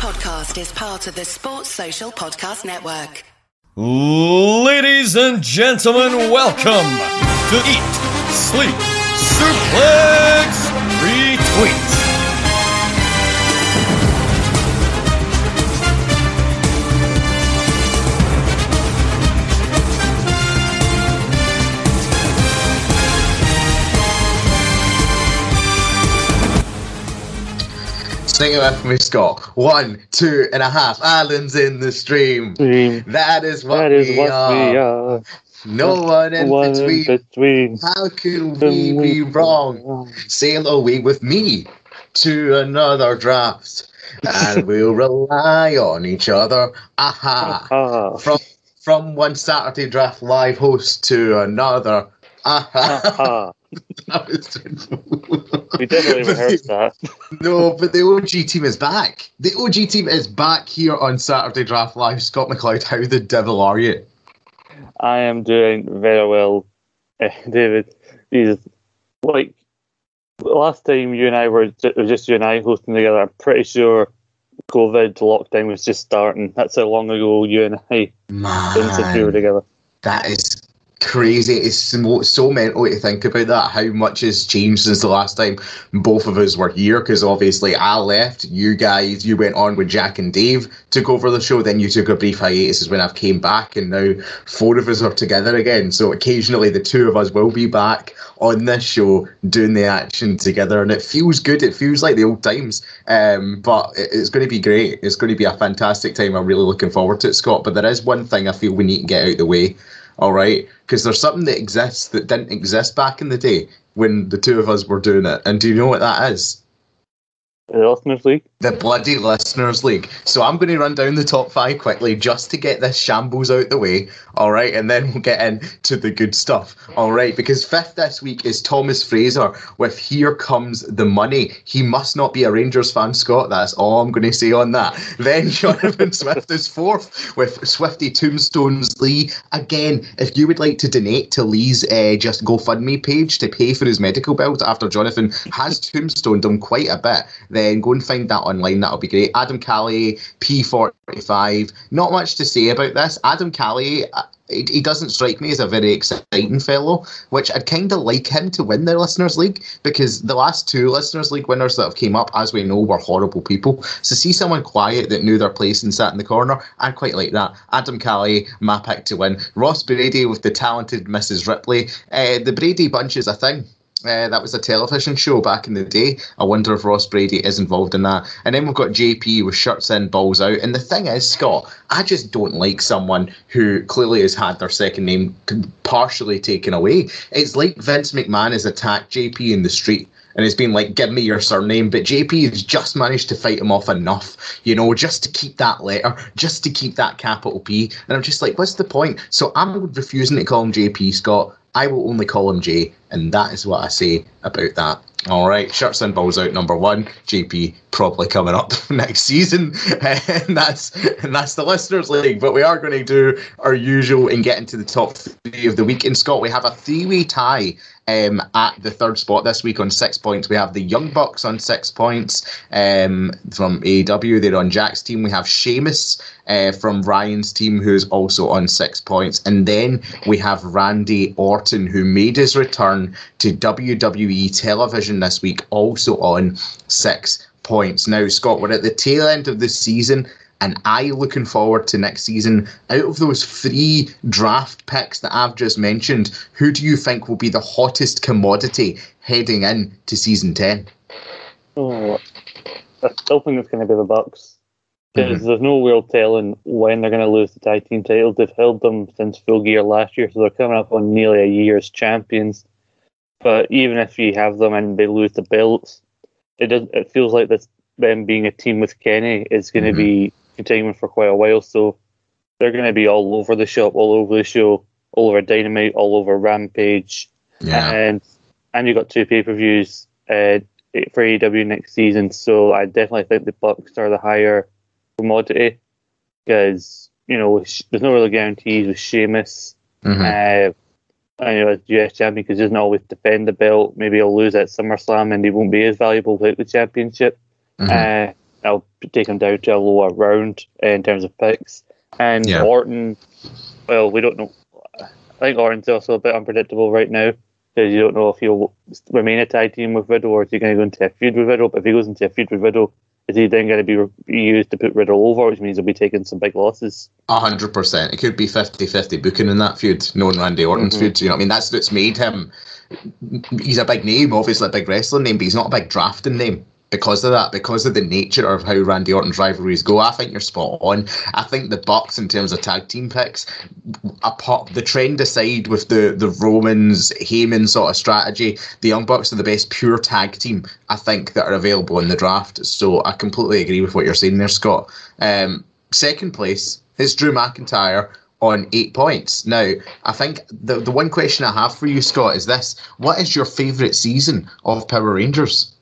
podcast is part of the Sports Social Podcast Network. Ladies and gentlemen, welcome to Eat, Sleep, Suplex, Retweet. Sing it with me, Scott. One, two and a half islands in the stream. Stream. That is what, That is we, what are. we are. No one in One in between. between. How could we be wrong? Sail away with me to another draft, and we'll rely on each other. Aha! Ah, From from one Saturday draft live host to another. Aha! ah. That was- We definitely rehearsed that. No, but the OG team is back. The OG team is back here on Saturday Draft Live. Scott McLeod, how the devil are you? I am doing very well, David. Jesus, like last time you and I were it was just you and I hosting together. I'm pretty sure COVID lockdown was just starting. That's how long ago you and I didn't were together. that is crazy. It's so, so mental to think about that. How much has changed since the last time both of us were here? Because obviously I left. You guys, you went on with Jack and Dave, took over the show. Then you took a brief hiatus. Is when I've came back, and now four of us are together again. So occasionally the two of us will be back on this show doing the action together, and it feels good. It feels like the old times. Um, but it- it's going to be great. It's going to be a fantastic time. I'm really looking forward to it, Scott. But there is one thing I feel we need to get out of the way all right? Because there's something that exists that didn't exist back in the day when the two of us were doing it. And do you know what that is? The Listeners League. The bloody Listeners League. So I'm going to run down the top five quickly just to get this shambles out the way, all right? And then we'll get into the good stuff, all right? Because fifth this week is Thomas Fraser with Here Comes the Money. He must not be a Rangers fan, Scott. That's all I'm going to say on that. Then Jonathan Swift is fourth with Swifty Tombstones Lee. Again, if you would like to donate to Lee's uh, just GoFundMe page to pay for his medical bills after Jonathan has tombstoned him quite a bit, then go and find that online. That'll be great. Adam Callie, P45. Not much to say about this. Adam Callie. uh, He he doesn't strike me as a very exciting fellow, which I'd kind of like him to win the Listeners League because the last two Listeners League winners that have came up, as we know, were horrible people. So see someone quiet that knew their place and sat in the corner, I quite like that. Adam Callie, my pick to win. Ross Brady with the talented Mrs. Ripley. Uh, the Brady Bunch is a thing. Uh, that was a television show back in the day. I wonder if Ross Brady is involved in that. And then we've got JP with shirts in, balls out. And the thing is, Scott, I just don't like someone who clearly has had their second name partially taken away. It's like Vince McMahon has attacked JP in the street and it's been like, give me your surname. But JP has just managed to fight him off enough, you know, just to keep that letter, just to keep that capital P. And I'm just like, what's the point? So I'm refusing to call him JP Scott. I will only call him Jay, and that is what I say about that. All right, shirts and balls out number one. JP probably coming up next season, and that's and that's the listeners' league. But we are going to do our usual and get into the top three of the week. In Scott, we have a three-way tie um, at the third spot this week on six points. We have the Young Bucks on six points um, from AEW. They're on Jack's team. We have Sheamus uh, from Ryan's team, who's also on six points. And then we have Randy Orton, who made his return to WWE television this week, also on six points. Now, Scott, we're at the tail end of the season. And I looking forward to next season. Out of those three draft picks that I've just mentioned, who do you think will be the hottest commodity heading in to season ten? Oh, I still think it's going to be the Bucks because Mm-hmm. there's no real telling when they're going to lose the tag team titles. They've held them since full gear last year, so they're coming up on nearly a year as champions. But even if you have them and they lose the belts, it does. It feels like this them being a team with Kenny is going to Mhm. be continuing for quite a while. So they're going to be all over the shop, all over the show, all over Dynamite, all over Rampage, and and you got two pay per views uh, for AEW next season. So I definitely think the Bucks are the higher commodity because you know there's no really guarantees with Sheamus. Mhm. Uh, I know as US champion because he doesn't always defend the belt. Maybe he'll lose at SummerSlam and he won't be as valuable without the championship. Mhm. Uh, I'll take him down to a lower round in terms of picks. And Yeah. Orton, well, we don't know. I think Orton's also a bit unpredictable right now because you don't know if he'll remain a tag team with Riddle or is he going to go into a feud with Riddle. But if he goes into a feud with Riddle, is he then going to be used to put Riddle over, which means he'll be taking some big losses? A hundred percent. It could be 50-50 booking in that feud, knowing Randy Orton's Mhm. feud. You know what I mean? That's what's made him. He's a big name, obviously a big wrestling name, but he's not a big drafting name because of that, because of the nature of how Randy Orton's rivalries go. I think you're spot on. I think the Bucks, in terms of tag team picks, apart the trend aside with the the Romans Heyman sort of strategy, the Young Bucks are the best pure tag team I think that are available in the draft. So I completely agree with what you're saying there, Scott. Um, second place is Drew McIntyre on eight points. Now, I think the the one question I have for you, Scott, is this: What is your favourite season of Power Rangers?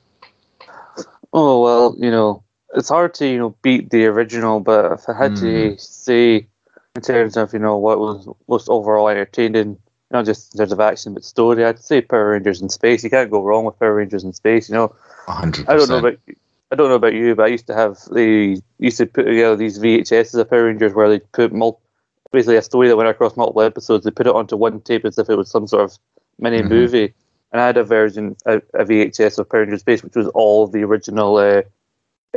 Oh well, you know, it's hard to you know beat the original, but if I had to say in terms of you know what was most overall entertaining, not just in terms of action but story, I'd say Power Rangers in space. You can't go wrong with Power Rangers in space. You know, A hundred I don't know about I don't know about you, but I used to have they used to put together these VHSs of Power Rangers where they put mul- basically a story that went across multiple episodes. They put it onto one tape as if it was some sort of mini Mhm. movie. And I had a version, a, a VHS of Power Rangers Space, which was all the original uh,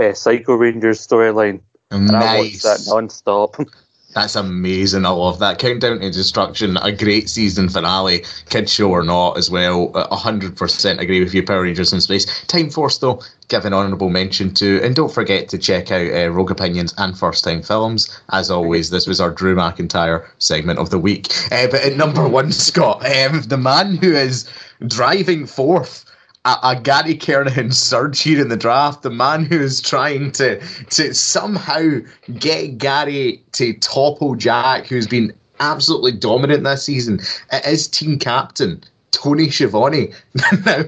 uh, Psycho Rangers storyline. And I watched that Nice. non-stop. That's amazing. I love that. Countdown to Destruction, a great season finale, kid show or not, as well. A hundred percent agree with you. Power Rangers in space. Time Force, though, give an honourable mention to, and don't forget to check out uh, Rogue Opinions and First Time Films. As always, this was our Drew McIntyre segment of the week. Uh, but at number one, Scott, um, the man who is driving fourth a, a Gary Kernahan surge here in the draft. The man who is trying to to somehow get Gary to topple Jack, who's been absolutely dominant this season. It is team captain. Tony Schiavone. now,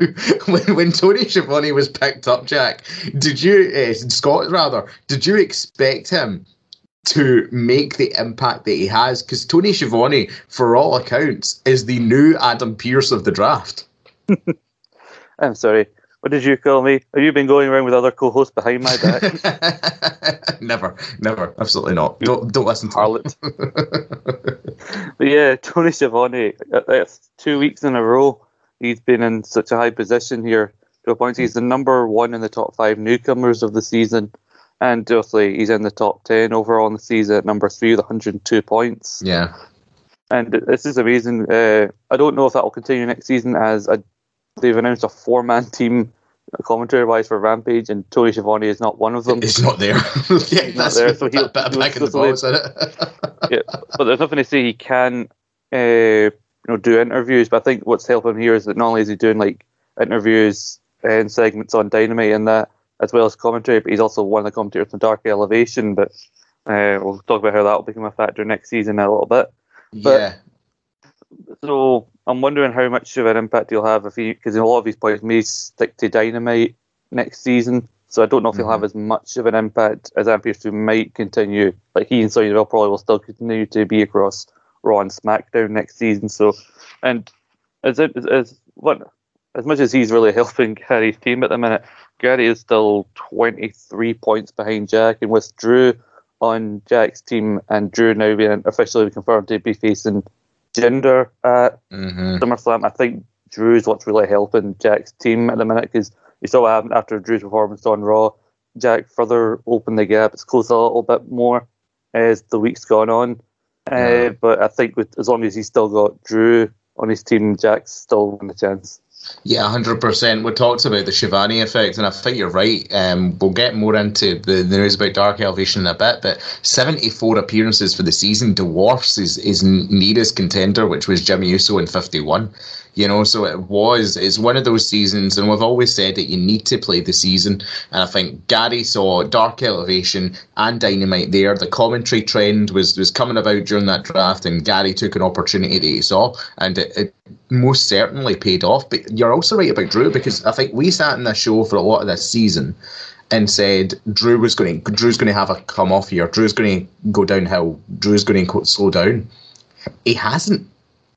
when, when Tony Schiavone was picked up, Jack, did you, uh, Scott rather, did you expect him to make the impact that he has? Because Tony Schiavone, for all accounts, is the new Adam Pearce of the draft. I'm sorry. What did you call me? Have you been going around with other co-hosts behind my back? never, never, absolutely not. Don't don't listen to Harlot. but yeah, Tony Schiavone, uh, that's two weeks in a row. He's been in such a high position here to a point. He's the number one in the top five newcomers of the season. And obviously, he's in the top 10 overall in the season at number three with 102 points. Yeah, And this is amazing. Uh, I don't know if that will continue next season as a, they've announced a four man team commentary wise for Rampage, and Tony Schiavone is not one of them. He's not there. yeah, not that's there, so he'll- back in the balls, isn't it? yeah, but there's nothing to say he can, uh, you know, do interviews. But I think what's helping him here is that not only is he doing like interviews and segments on Dynamite and that, as well as commentary, but he's also one of the commentators on Dark Elevation. But uh, we'll talk about how that will become a factor next season a little bit. But- yeah, So I'm wondering how much of an impact he'll have if he, because a lot of his points may stick to Dynamite next season. So I don't know if he'll Mhm. have as much of an impact as Adam Pearce who might continue. Like he and Sonya Deville probably will still continue to be across Raw and SmackDown next season. So, and as it as what as much as he's really helping Gary's team at the minute, Gary is still 23 points behind Jack, and with Drew on Jack's team and Drew now being officially confirmed to be facing Jinder at hmm SummerSlam, I think Drew's what's really helping Jack's team at the minute because you saw what happened after Drew's performance on Raw. Jack further opened the gap. It's closed a little bit more as the week's gone on. Yeah. Uh, but I think with, as long as he's still got Drew on his team, Jack's still in the chance. Yeah, hundred percent. We talked about the Schiavone effect, and I think you're right. Um, we'll get more into the, the news about Dark Elevation in a bit, but seventy-four appearances for the season dwarfs his, his nearest contender, which was Jimmy Uso in fifty-one. You know, so it was. It's one of those seasons, and we've always said that you need to play the season. And I think Gary saw Dark Elevation and Dynamite there. The commentary trend was was coming about during that draft, and Gary took an opportunity that he saw, and it, it most certainly paid off. But you're also right about Drew because I think we sat in the show for a lot of this season and said Drew was going to Drew's going to have a come off here. Drew's going to go downhill. Drew's going to slow down. He hasn't.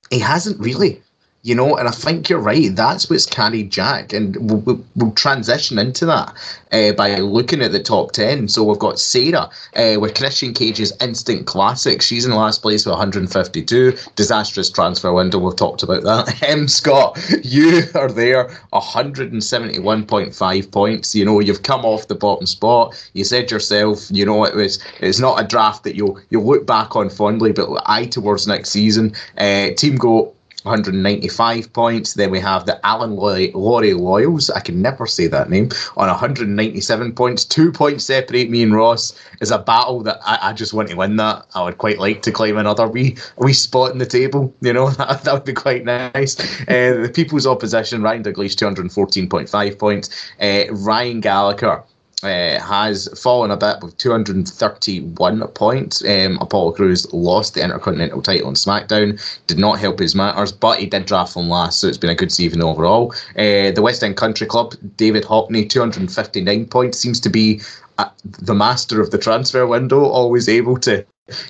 He hasn't really. You know, and I think you're right. That's what's carried Jack, and we'll, we'll transition into that uh, by looking at the top 10. So we've got Sarah uh, with Christian Cage's Instant Classic. She's in last place with 152. Disastrous transfer window. We've talked about that. M. Scott, you are there, 171.5 points. You know, you've come off the bottom spot. You said yourself, you know, it was it's not a draft that you'll you'll look back on fondly, but eye towards next season. Uh, team go 195 points. Then we have the Alan Laurie, Loyals. I can never say that name on 197 points. Two points separate me and Ross. Is a battle that I, I, just want to win. That I would quite like to claim another wee wee spot in the table. You know that, that would be quite nice. Uh, the People's Opposition, Ryan Dalglish, 214.5 points. Uh, Ryan Gallagher uh, has fallen a bit with 231 points. Um, Apollo Crews lost the Intercontinental title on SmackDown. Did not help his matters, but he did draft from last, so it's been a good season overall. Uh, the West End Country Club, David Hockney, 259 points, seems to be uh, the master of the transfer window, always able to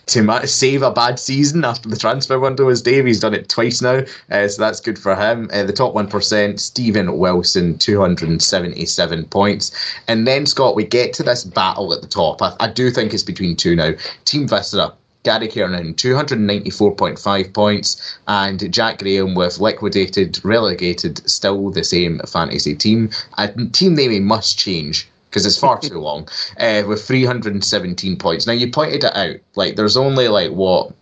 to save a bad season after the transfer window is Dave. He's done it twice now, uh, so that's good for him. Uh, the top 1%, Stephen Wilson, 277 points. And then, Scott, we get to this battle at the top. I, I do think it's between two now. Team Viscera. Gary Kernan, 294.5 points, and Jack Graham with liquidated, relegated, still the same fantasy team. A team name must change because it's far too long, uh, with 317 points. Now, you pointed it out, like, there's only, like, what,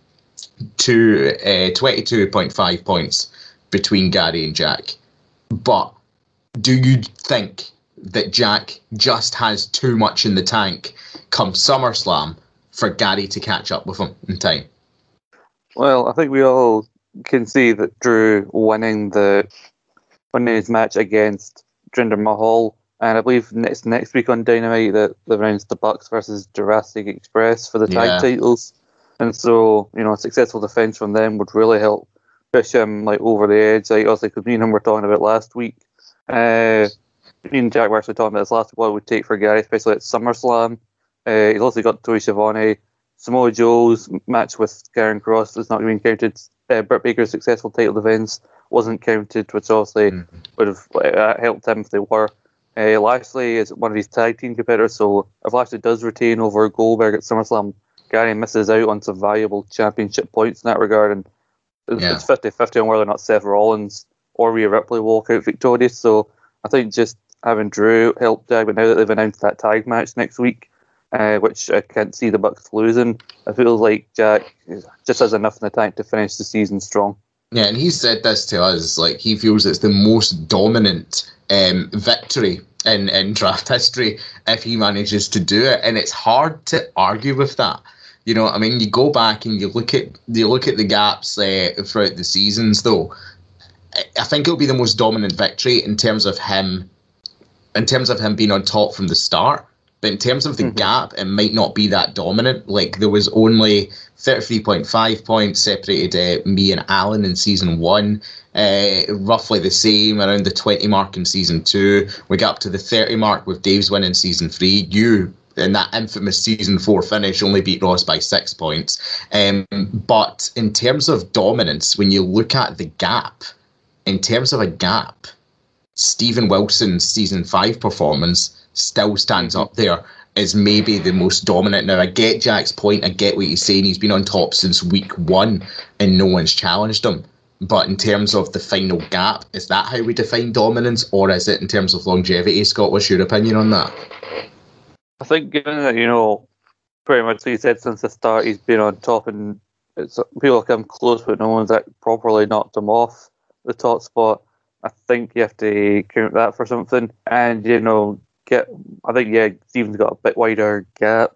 two, uh, 22.5 points between Gary and Jack. But do you think that Jack just has too much in the tank come SummerSlam for Gary to catch up with him in time? Well, I think we all can see that Drew winning the winning his match against Jinder Mahal and I believe next next week on Dynamite that they've announced the Bucks versus Jurassic Express for the tag yeah. titles. And so, you know, a successful defense from them would really help push him like over the edge. Like also because me and him were talking about last week. Uh, me and Jack were actually talking about this last week what it would take for Gary, especially at SummerSlam. Uh, he's also got Tony Schiavone. Samoa Joe's match with Karrion Kross is not be counted. Uh, Britt Baker's successful title defense wasn't counted, which obviously mm-hmm. would have uh, helped him if they were. Uh, Lashley is one of his tag team competitors, so if Lashley does retain over Goldberg at SummerSlam, Gary misses out on some valuable championship points in that regard, and it's 50 50 on whether or not Seth Rollins or Rhea Ripley walk out victorious. So I think just having Drew help Jack, but now that they've announced that tag match next week, uh, which I can't see the Bucks losing, I feel like Jack just has enough in the tank to finish the season strong. Yeah, and he said this to us like he feels it's the most dominant um, victory in, in draft history if he manages to do it. And it's hard to argue with that. You know, I mean, you go back and you look at you look at the gaps uh, throughout the seasons. Though, I think it'll be the most dominant victory in terms of him, in terms of him being on top from the start. But in terms of the mm-hmm. gap, it might not be that dominant. Like there was only 33.5 points separated uh, me and Alan in season one. Uh, roughly the same around the 20 mark in season two. We got up to the 30 mark with Dave's win in season three. You in that infamous season four finish only beat Ross by six points. Um, but in terms of dominance, when you look at the gap, in terms of a gap, Stephen Wilson's season five performance still stands up mm-hmm. there as maybe the most dominant. Now, I get Jack's point. I get what he's saying. He's been on top since week one and no one's challenged him. But in terms of the final gap, is that how we define dominance or is it in terms of longevity? Scott, what's your opinion on that? I think given that, you know, pretty much he said since the start he's been on top and it's, people come close but no one's properly knocked him off the top spot. I think you have to count that for something. And, you know, get. I think yeah, Stephen's got a bit wider gap,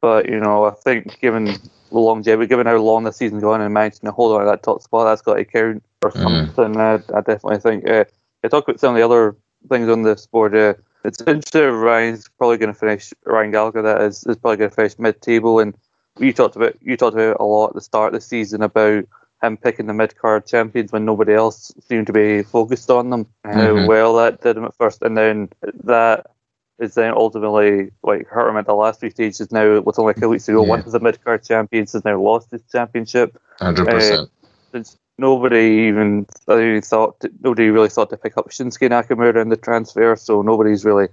but you know, I think given the longevity, given how long the season's going and managing to hold on to that top spot, that's got to count for mm-hmm. something. Mm. I, I definitely think. Uh, I talk about some of the other things on this board. Uh, it's interesting. Ryan's probably going to finish. Ryan Gallagher, that is, is probably going to finish mid-table. And you talked about you talked about a lot at the start of the season about him picking the mid card champions when nobody else seemed to be focused on them. Mm-hmm. How well that did him at first, and then that is then ultimately like hurt him at the last three stages. Now, with only a couple weeks ago, yeah. one of the mid card champions has now lost his championship. Hundred uh, percent. nobody even, even thought to, nobody really thought to pick up Shinsuke Nakamura in the transfer, so nobody's really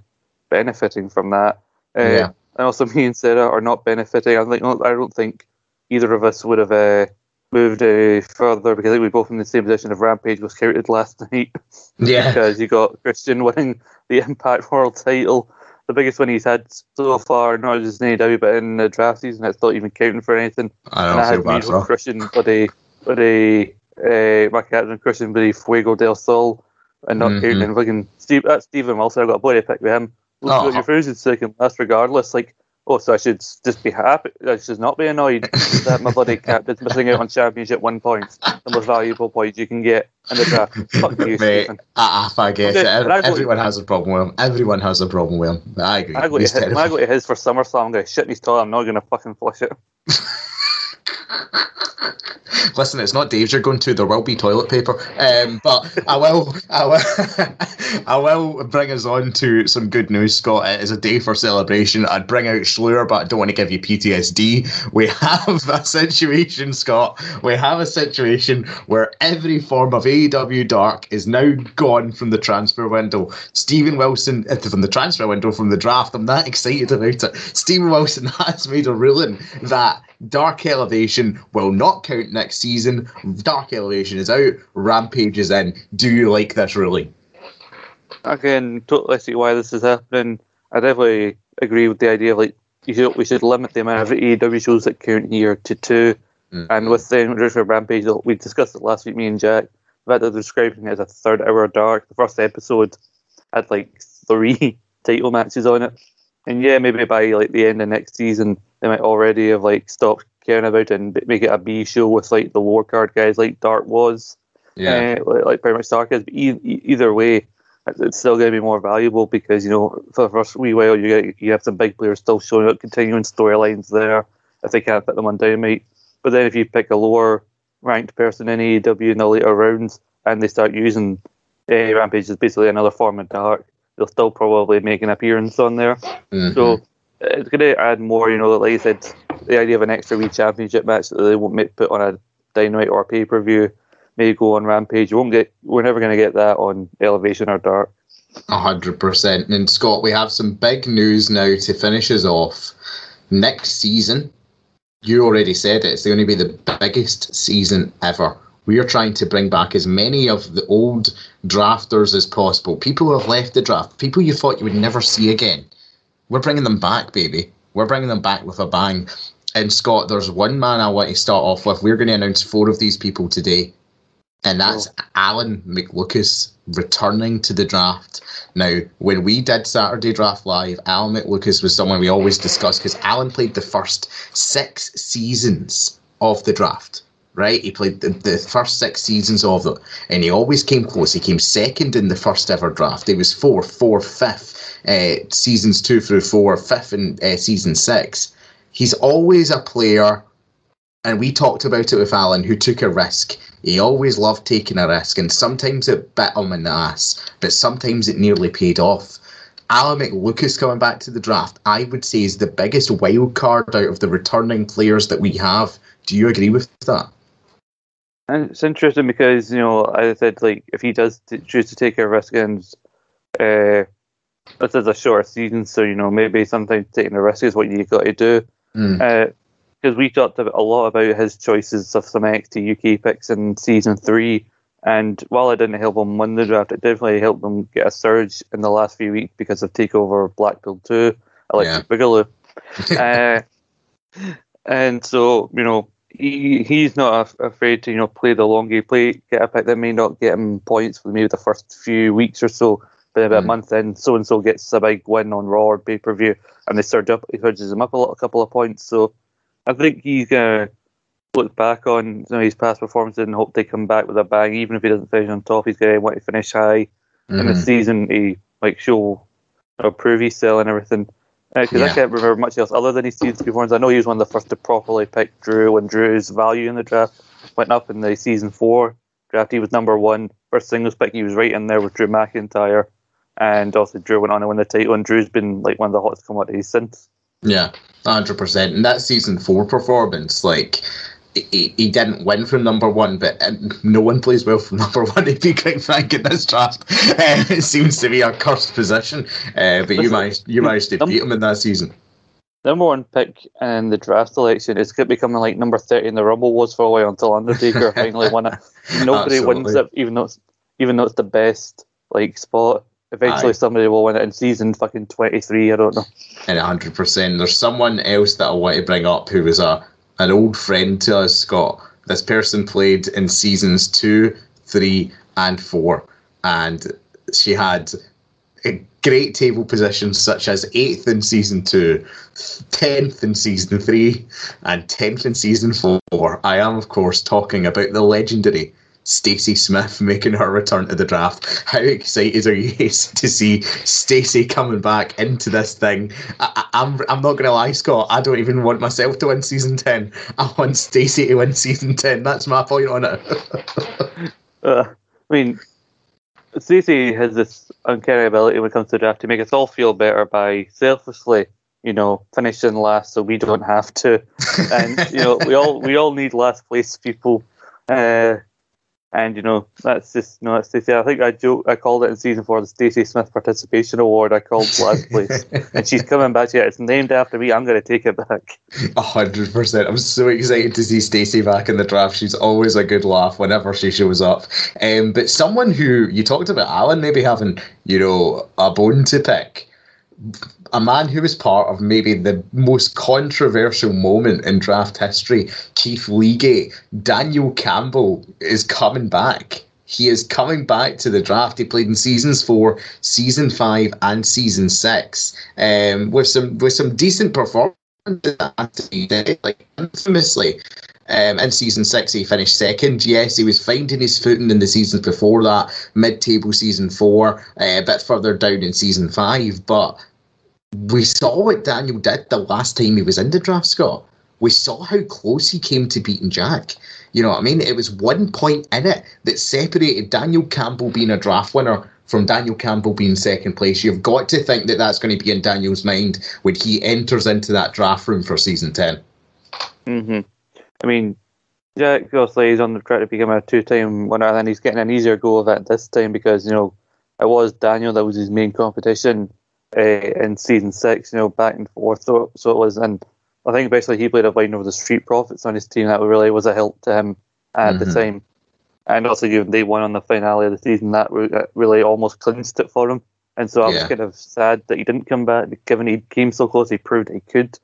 benefiting from that. Uh, Yeah. And also, me and Sarah are not benefiting. I think I don't think either of us would have uh, moved uh, further because I think we both in the same position of Rampage was counted last night Yeah. because you got Christian winning the Impact World title, the biggest win he's had so far, not just in AEW but in the draft season. That's not even counting for anything. I don't feel had bad with Christian, but a, but a, uh, my captain Christian, but Fuego del Sol, and not Mhm. counting fucking Steve. That's Stephen Wilson. I got a bloody pick with him. Look, Oh. your friends in second last, regardless. Like, oh, so I should just be happy. I should not be annoyed that my bloody captain's missing out on championship one point, the most valuable point you can get in the draft. Fuck you, Mate. I, I it. and I go- Everyone has a problem with him. Everyone has a problem with him. I agree. I go, to his, I go to his for SummerSlam, I'm going to shit in his toilet. I'm not going to fucking flush it. Listen, it's not Dave's you're going to. There will be toilet paper. Um, but I will, I will, I will bring us on to some good news, Scott. It is a day for celebration. I'd bring out Schlur, but I don't want to give you PTSD. We have a situation, Scott. We have a situation where every form of AEW Dark is now gone from the transfer window. Stephen Wilson, uh, from the transfer window, from the draft. I'm that excited about it. Stephen Wilson has made a ruling that Dark Elevation will not count next season. Dark Elevation is out. Rampage is in. Do you like this ruling? Again, totally see why this is happening. I definitely agree with the idea of like you should, we should limit the amount of AEW shows that count here to two. Mm. And with the introduction of Rampage, we discussed it last week, me and Jack. The fact that they're describing it as a third hour dark. The first episode had like three title matches on it. And yeah, maybe by like the end of next season, they might already have like stopped caring about it and make it a B show with like the lower card guys like Dart was uh, like, like pretty much Dark is. But e- either way, it's still going to be more valuable because you know for the first wee while you get, you have some big players still showing up, continuing storylines there if they can't put them on Dynamite. But then if you pick a lower ranked person in AEW in the later rounds and they start using uh, Rampage as basically another form of Dark, they'll still probably make an appearance on there. Mhm. So it's going to add more, you know, like I said, the idea of an extra wee championship match that they won't make, put on a Dynamite or a pay per view, may go on Rampage. You won't get, we're never going to get that on Elevation or Dark. Hundred percent. And Scott, we have some big news now to finish us off. Next season, you already said it, it's going to be the biggest season ever. We are trying to bring back as many of the old drafters as possible. People who have left the draft, people you thought you would never see again. We're bringing them back, baby. We're bringing them back with a bang. And Scott, there's one man I want to start off with. We're going to announce four of these people today and that's Alan McLucas returning to the draft. Now, when we did Saturday Draft Live, Alan McLucas was someone we always discussed because Alan played the first six seasons of the draft. Right, he played the, the first six seasons of it, and he always came close. He came second in the first ever draft. He was fourth, fourth, fifth, seasons two through four, fifth in uh, season six. He's always a player and we talked about it with Alan, who took a risk. He always loved taking a risk, and sometimes it bit him in the ass, but sometimes it nearly paid off. Alan McLucas coming back to the draft, I would say, is the biggest wild card out of the returning players that we have. Do you agree with that? And it's interesting because, you know, I said, like, if he does t- choose to take a risk and uh, this is a short season, so, you know, maybe sometimes taking a risk is what you got to do. Mm. because we talked a lot about his choices of some NXT UK picks in season three, and while it didn't help him win the draft, it definitely helped him get a surge in the last few weeks because of Takeover Blackpool Two, Electric Yeah. Boogaloo, uh, and so you know he he's not af- afraid to you know play the long game, play get a pick that may not get him points for maybe the first few weeks or so. But about a Mm. month in, so and so gets a big win on Raw or pay per view, and they surge up, he surges him up a, little, a couple of points. So I think he's gonna look back on some of his past performances and hope they come back with a bang. Even if he doesn't finish on top, he's gonna want to finish high in the Mhm. season. He like show, you know, prove his sell and everything. Because I Yeah. can't remember much else other than his season performance. I know he was one of the first to properly pick Drew when Drew's value in the draft went up in the season four draft. He was number one. First singles pick, he was right in there with Drew McIntyre. And also Drew went on to win the title and Drew's been like one of the hottest commodities since. Yeah, hundred percent. And that season four performance, like he, he didn't win from number one, but um, no one plays well from number one. To be quite frank, in this draft, uh, it seems to be a cursed position. Uh, but you managed you managed to beat him in that season. Number one pick in the draft election is becoming like number thirty in the Rumble was for a while until Undertaker finally won it. Nobody wins it, even though it's even though it's the best like spot. Eventually, Aye. somebody will win it in season fucking twenty three. I don't know. And hundred percent. There's someone else that I want to bring up who was a an old friend to us, Scott. This person played in seasons two, three, and four, and she had great table positions such as eighth in season two, tenth in season three, and tenth in season four. I am, of course, talking about the legendary Stacey Smith making her return to the draft. How excited are you to see Stacey coming back into this thing? I, am I'm, I'm not going to lie, Scott. I don't even want myself to win season ten. I want Stacey to win season ten. That's my point on it. uh, I mean, Stacey has this uncanny ability when it comes to draft to make us all feel better by selflessly you know, finishing last so we don't have to. And you know, we all we all need last place people. Uh, and you know, that's just you know, that's Stacey. I think I joke, I called it in season four the Stacey Smith Participation Award. I called last place, and she's coming back. Yeah, it's named after me. I'm going to take it back. A hundred percent. I'm so excited to see Stacey back in the draft. She's always a good laugh whenever she shows up. Um, but someone who you talked about, Alan, maybe having you know a bone to pick a man who was part of maybe the most controversial moment in draft history, Keith Leagate, Daniel Campbell is coming back. He is coming back to the draft. He played in seasons four, season five, and season six, um, with some with some decent performances. Like infamously, um, in season six, he finished second. Yes, he was finding his footing in the seasons before that, mid-table season four, uh, a bit further down in season five. But we saw what Daniel did the last time he was in the draft, Scott. We saw how close he came to beating Jack. You know what I mean? It was one point in it that separated Daniel Campbell being a draft winner from Daniel Campbell being second place. You've got to think that that's going to be in Daniel's mind when he enters into that draft room for season 10. Mm-hmm. I mean, Jack obviously is on the track to become a two-time winner, and he's getting an easier go of it this time because you know it was Daniel that was his main competition uh, in season six. You know, back and forth. So, so it was, and I think basically he played a line over the Street Profits on his team that really was a help to him at mm-hmm. the time. And also, given they won on the finale of the season, that really almost clinched it for him. And so I was yeah. kind of sad that he didn't come back, given he came so close. He proved he could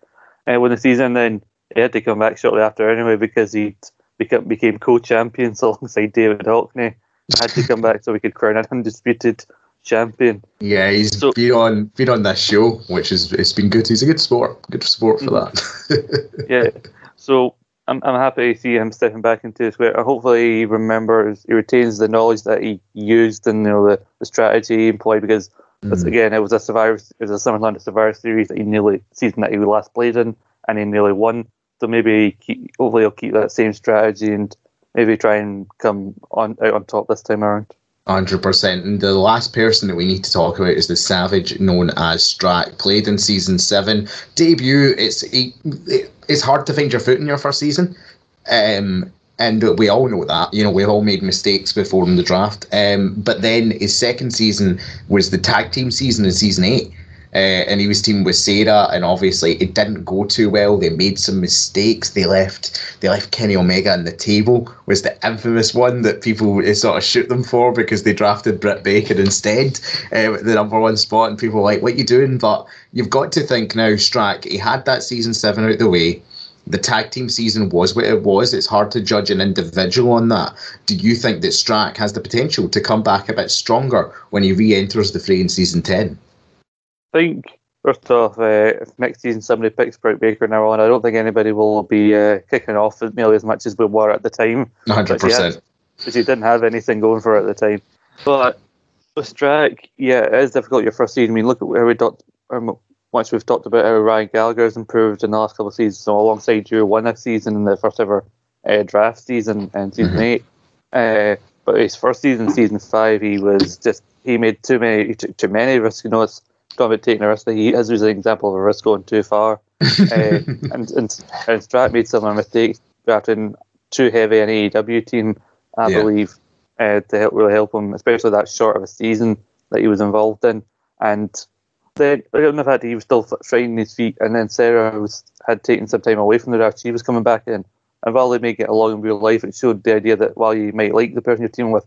uh, win the season. Then he had to come back shortly after anyway because he became, became co-champions alongside David Hockney. Had to come back so we could crown an undisputed champion. Yeah, he's so, been on been on this show, which is it's been good. He's a good sport, good sport for that. yeah, so I'm I'm happy to see him stepping back into the square. Hopefully, he remembers, he retains the knowledge that he used and you know the, the strategy he employed because. Mm. Again, it was a survivor. It was a SummerSlam Survivor Series that he nearly season that he last played in, and he nearly won. So maybe keep, hopefully he'll keep that same strategy and maybe try and come on out on top this time around. Hundred percent. And the last person that we need to talk about is the Savage known as Strack. Played in season seven, debut. It's it, it's hard to find your foot in your first season, um, and we all know that. You know, we've all made mistakes before in the draft. Um, but then his second season was the tag team season in season eight uh, and he was teamed with Sarah, and obviously it didn't go too well. They made some mistakes. They left they left Kenny Omega on the table. Was the infamous one that people uh, sort of shoot them for because they drafted Britt Baker instead, uh, the number one spot, and people were like, "What you doing?" But you've got to think now, Strack. He had that season seven out the way. The tag team season was what it was. It's hard to judge an individual on that. Do you think that Strack has the potential to come back a bit stronger when he re-enters the fray in season ten? Think first off, uh, if next season somebody picks Britt Baker now on, I don't think anybody will be uh, kicking off nearly as much as we were at the time. Hundred percent. Because he didn't have anything going for it at the time. But with Strack, yeah, it is difficult your first season. I mean, look at where we. Um, once we've talked about how Ryan Gallagher has improved in the last couple of seasons, so alongside you, won a season in the first ever uh, draft season in season mm-hmm. eight. Uh, but his first season, season five, he was just he made too many too many risks. You talking taking a risk. He has used an example of a risk going too far. uh, and, and and Strack made some mistakes. drafting too heavy an AEW team, I Yeah. believe, uh, to help really help him, especially that short of a season that he was involved in. And then, given the fact that he was still finding his feet, and then Sarah was had taken some time away from the draft, she was coming back in. And while they may get along in real life, it showed the idea that while you might like the person you're teaming with,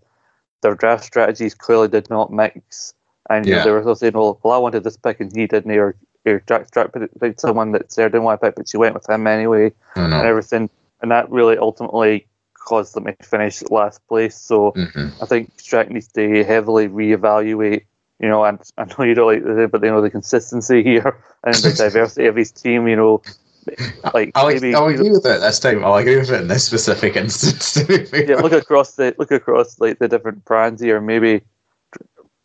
their draft strategies clearly did not mix. And you know, Yeah. they were still saying, well, well, I wanted this pick and he didn't, or, or Jack Strack picked someone that Sarah didn't want to pick, but she went with him anyway and everything, and that really ultimately caused them to finish last place. So Mhm. I think Strack needs to heavily reevaluate. You know, and I know you don't like it, but you know the consistency here and the diversity of his team. You know, like I'll, maybe I'll agree with it this time. I'll agree with it in this specific instance. To be fair. yeah, look across the look across like the different brands here. Maybe,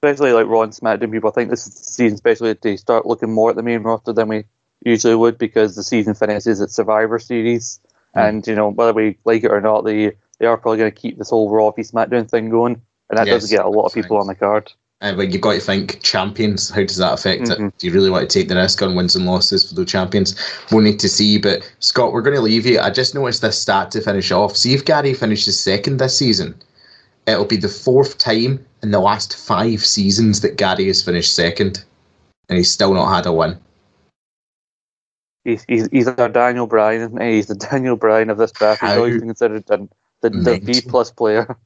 especially like Raw and SmackDown people, I think this is the season, especially to start looking more at the main roster than we usually would because the season finishes at Survivor Series, Mm. and you know whether we like it or not, they they are probably going to keep this whole Raw v SmackDown thing going, and that Yes, does get a lot of people on the card. Uh, but you've got to think champions. How does that affect Mhm. it? Do you really want to take the risk on wins and losses for the champions? We'll need to see. But Scott, we're going to leave you. I just noticed this stat to finish off. See if Gary finishes second this season. It'll be the fourth time in the last five seasons that Gary has finished second, and he's still not had a win. He's he's, he's our Daniel Bryan, isn't he? He's the Daniel Bryan of this draft. He's How always been considered the the, the B plus player.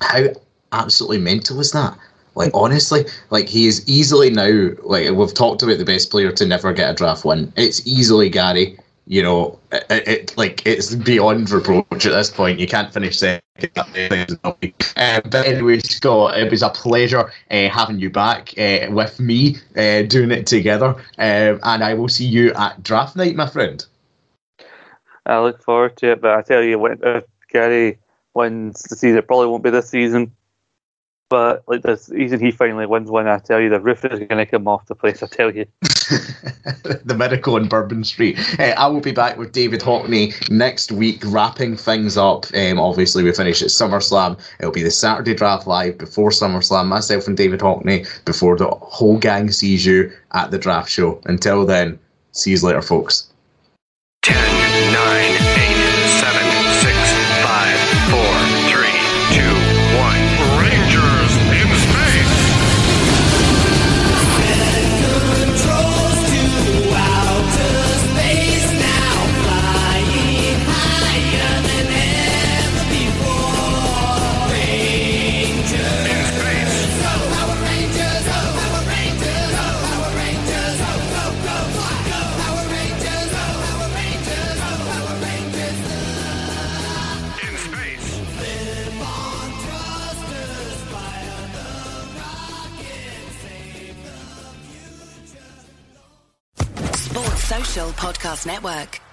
How absolutely mental is that? Like honestly, like he is easily now. Like we've talked about the best player to never get a draft win. It's easily Gary. You know, it, it like it's beyond reproach at this point. You can't finish second. Um, but anyway, Scott, it was a pleasure uh, having you back uh, with me, uh, doing it together. Um, and I will see you at draft night, my friend. I look forward to it, but I tell you, when Gary wins the season, it probably won't be this season. But like the season he finally wins one, I tell you, the roof is going to come off the place. I tell you. the medical in Bourbon Street. Uh, I will be back with David Hockney next week, wrapping things up. Um, obviously, we finish at SummerSlam. It'll be the Saturday Draft Live before SummerSlam. Myself and David Hockney before the whole gang sees you at the draft show. Until then, see you later, folks. 10, 9, 8, Podcast Network.